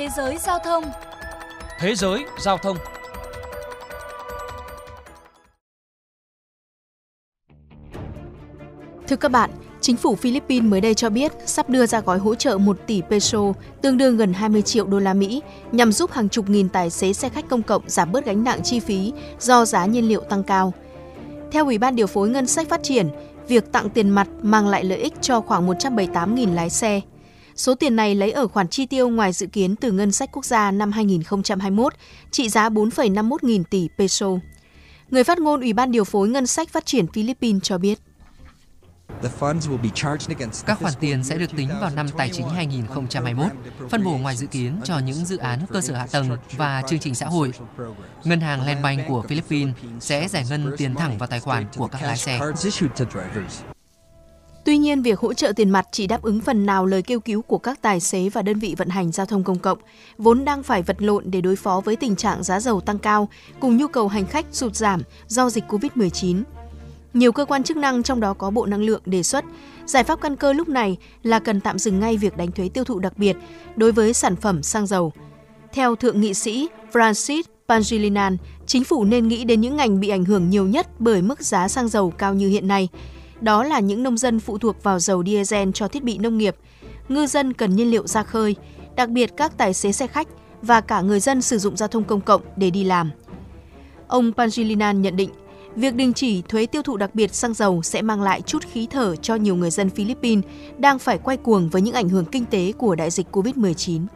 Thế giới giao thông Thế giới giao thông Thưa các bạn, chính phủ Philippines mới đây cho biết sắp đưa ra gói hỗ trợ 1 tỷ peso, tương đương gần 20 triệu đô la Mỹ, nhằm giúp hàng chục nghìn tài xế xe khách công cộng giảm bớt gánh nặng chi phí do giá nhiên liệu tăng cao. Theo Ủy ban điều phối ngân sách phát triển, việc tặng tiền mặt mang lại lợi ích cho khoảng 178.000 lái xe. Số tiền này lấy ở khoản chi tiêu ngoài dự kiến từ ngân sách quốc gia năm 2021, trị giá 4,51 nghìn tỷ peso. Người phát ngôn Ủy ban điều phối ngân sách phát triển Philippines cho biết. Các khoản tiền sẽ được tính vào năm tài chính 2021, phân bổ ngoài dự kiến cho những dự án cơ sở hạ tầng và chương trình xã hội. Ngân hàng Landbank của Philippines sẽ giải ngân tiền thẳng vào tài khoản của các lái xe. Tuy nhiên, việc hỗ trợ tiền mặt chỉ đáp ứng phần nào lời kêu cứu của các tài xế và đơn vị vận hành giao thông công cộng, vốn đang phải vật lộn để đối phó với tình trạng giá dầu tăng cao cùng nhu cầu hành khách sụt giảm do dịch COVID-19. Nhiều cơ quan chức năng trong đó có Bộ Năng lượng đề xuất, giải pháp căn cơ lúc này là cần tạm dừng ngay việc đánh thuế tiêu thụ đặc biệt đối với sản phẩm xăng dầu. Theo Thượng nghị sĩ Francis Pangilinan, chính phủ nên nghĩ đến những ngành bị ảnh hưởng nhiều nhất bởi mức giá xăng dầu cao như hiện nay. Đó là những nông dân phụ thuộc vào dầu diesel cho thiết bị nông nghiệp, ngư dân cần nhiên liệu ra khơi, đặc biệt các tài xế xe khách và cả người dân sử dụng giao thông công cộng để đi làm. Ông Pangilinan nhận định Việc đình chỉ thuế tiêu thụ đặc biệt xăng dầu sẽ mang lại chút khí thở cho nhiều người dân Philippines đang phải quay cuồng với những ảnh hưởng kinh tế của đại dịch COVID-19.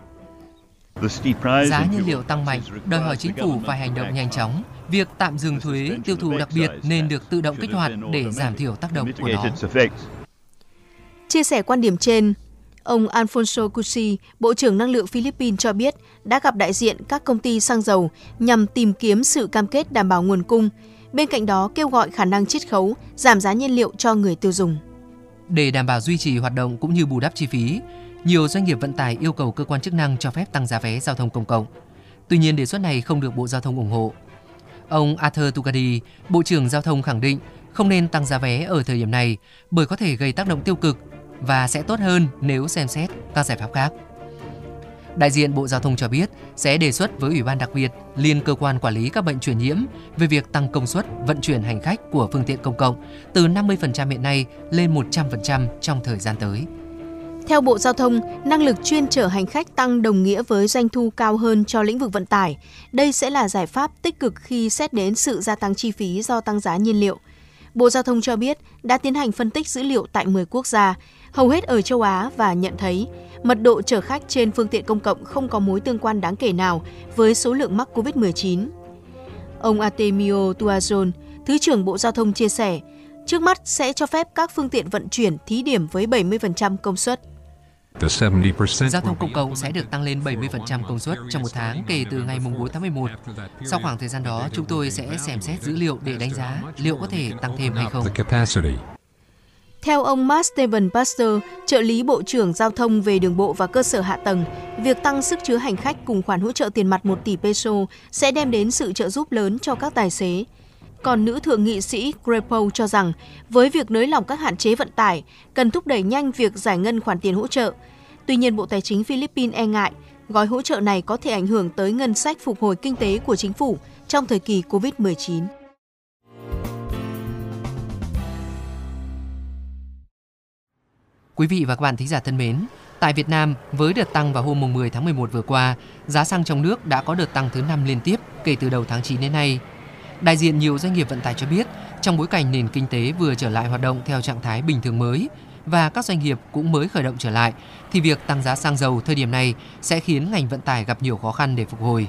Giá nhiên liệu tăng mạnh, đòi hỏi chính phủ phải hành động nhanh chóng. Việc tạm dừng thuế tiêu thụ đặc biệt nên được tự động kích hoạt để giảm thiểu tác động của nó. Chia sẻ quan điểm trên, ông Alfonso Cusi, Bộ trưởng Năng lượng Philippines cho biết đã gặp đại diện các công ty xăng dầu nhằm tìm kiếm sự cam kết đảm bảo nguồn cung, Bên cạnh đó kêu gọi khả năng chiết khấu, giảm giá nhiên liệu cho người tiêu dùng. Để đảm bảo duy trì hoạt động cũng như bù đắp chi phí, nhiều doanh nghiệp vận tải yêu cầu cơ quan chức năng cho phép tăng giá vé giao thông công cộng. Tuy nhiên đề xuất này không được Bộ Giao thông ủng hộ. Ông Arthur Tugadi, Bộ trưởng Giao thông khẳng định không nên tăng giá vé ở thời điểm này bởi có thể gây tác động tiêu cực và sẽ tốt hơn nếu xem xét các giải pháp khác. Đại diện Bộ Giao thông cho biết sẽ đề xuất với Ủy ban đặc biệt liên cơ quan quản lý các bệnh truyền nhiễm về việc tăng công suất vận chuyển hành khách của phương tiện công cộng từ 50% hiện nay lên 100% trong thời gian tới. Theo Bộ Giao thông, năng lực chuyên chở hành khách tăng đồng nghĩa với doanh thu cao hơn cho lĩnh vực vận tải. Đây sẽ là giải pháp tích cực khi xét đến sự gia tăng chi phí do tăng giá nhiên liệu. Bộ Giao thông cho biết đã tiến hành phân tích dữ liệu tại 10 quốc gia, hầu hết ở châu Á và nhận thấy mật độ chở khách trên phương tiện công cộng không có mối tương quan đáng kể nào với số lượng mắc COVID-19. Ông Artemio Tuazon, Thứ trưởng Bộ Giao thông chia sẻ, trước mắt sẽ cho phép các phương tiện vận chuyển thí điểm với 70% công suất. Giao thông công cộng sẽ được tăng lên 70% công suất trong một tháng kể từ ngày 4 tháng 11. Sau khoảng thời gian đó, chúng tôi sẽ xem xét dữ liệu để đánh giá liệu có thể tăng thêm hay không. Theo ông Mark Steven Pasteur, trợ lý Bộ trưởng Giao thông về đường bộ và cơ sở hạ tầng, việc tăng sức chứa hành khách cùng khoản hỗ trợ tiền mặt 1 tỷ peso sẽ đem đến sự trợ giúp lớn cho các tài xế. Còn nữ thượng nghị sĩ Grepo cho rằng, với việc nới lỏng các hạn chế vận tải, cần thúc đẩy nhanh việc giải ngân khoản tiền hỗ trợ. Tuy nhiên, Bộ Tài chính Philippines e ngại, gói hỗ trợ này có thể ảnh hưởng tới ngân sách phục hồi kinh tế của chính phủ trong thời kỳ COVID-19. Quý vị và các bạn thính giả thân mến, tại Việt Nam, với đợt tăng vào hôm 10 tháng 11 vừa qua, giá xăng trong nước đã có đợt tăng thứ 5 liên tiếp kể từ đầu tháng 9 đến nay. Đại diện nhiều doanh nghiệp vận tải cho biết, trong bối cảnh nền kinh tế vừa trở lại hoạt động theo trạng thái bình thường mới và các doanh nghiệp cũng mới khởi động trở lại, thì việc tăng giá xăng dầu thời điểm này sẽ khiến ngành vận tải gặp nhiều khó khăn để phục hồi.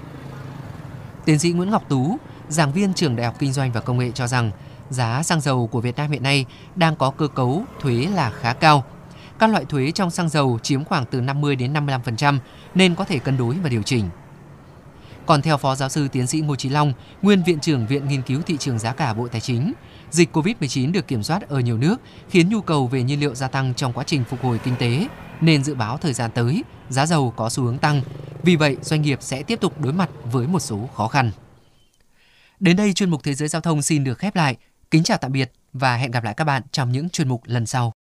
Tiến sĩ Nguyễn Ngọc Tú, giảng viên trường Đại học Kinh doanh và Công nghệ cho rằng, giá xăng dầu của Việt Nam hiện nay đang có cơ cấu thuế là khá cao – các loại thuế trong xăng dầu chiếm khoảng từ 50 đến 55% nên có thể cân đối và điều chỉnh. Còn theo Phó Giáo sư Tiến sĩ Ngô Chí Long, nguyên Viện trưởng Viện Nghiên cứu Thị trường Giá cả Bộ Tài chính, dịch COVID-19 được kiểm soát ở nhiều nước khiến nhu cầu về nhiên liệu gia tăng trong quá trình phục hồi kinh tế, nên dự báo thời gian tới, giá dầu có xu hướng tăng. Vì vậy, doanh nghiệp sẽ tiếp tục đối mặt với một số khó khăn. Đến đây chuyên mục Thế giới Giao thông xin được khép lại. Kính chào tạm biệt và hẹn gặp lại các bạn trong những chuyên mục lần sau.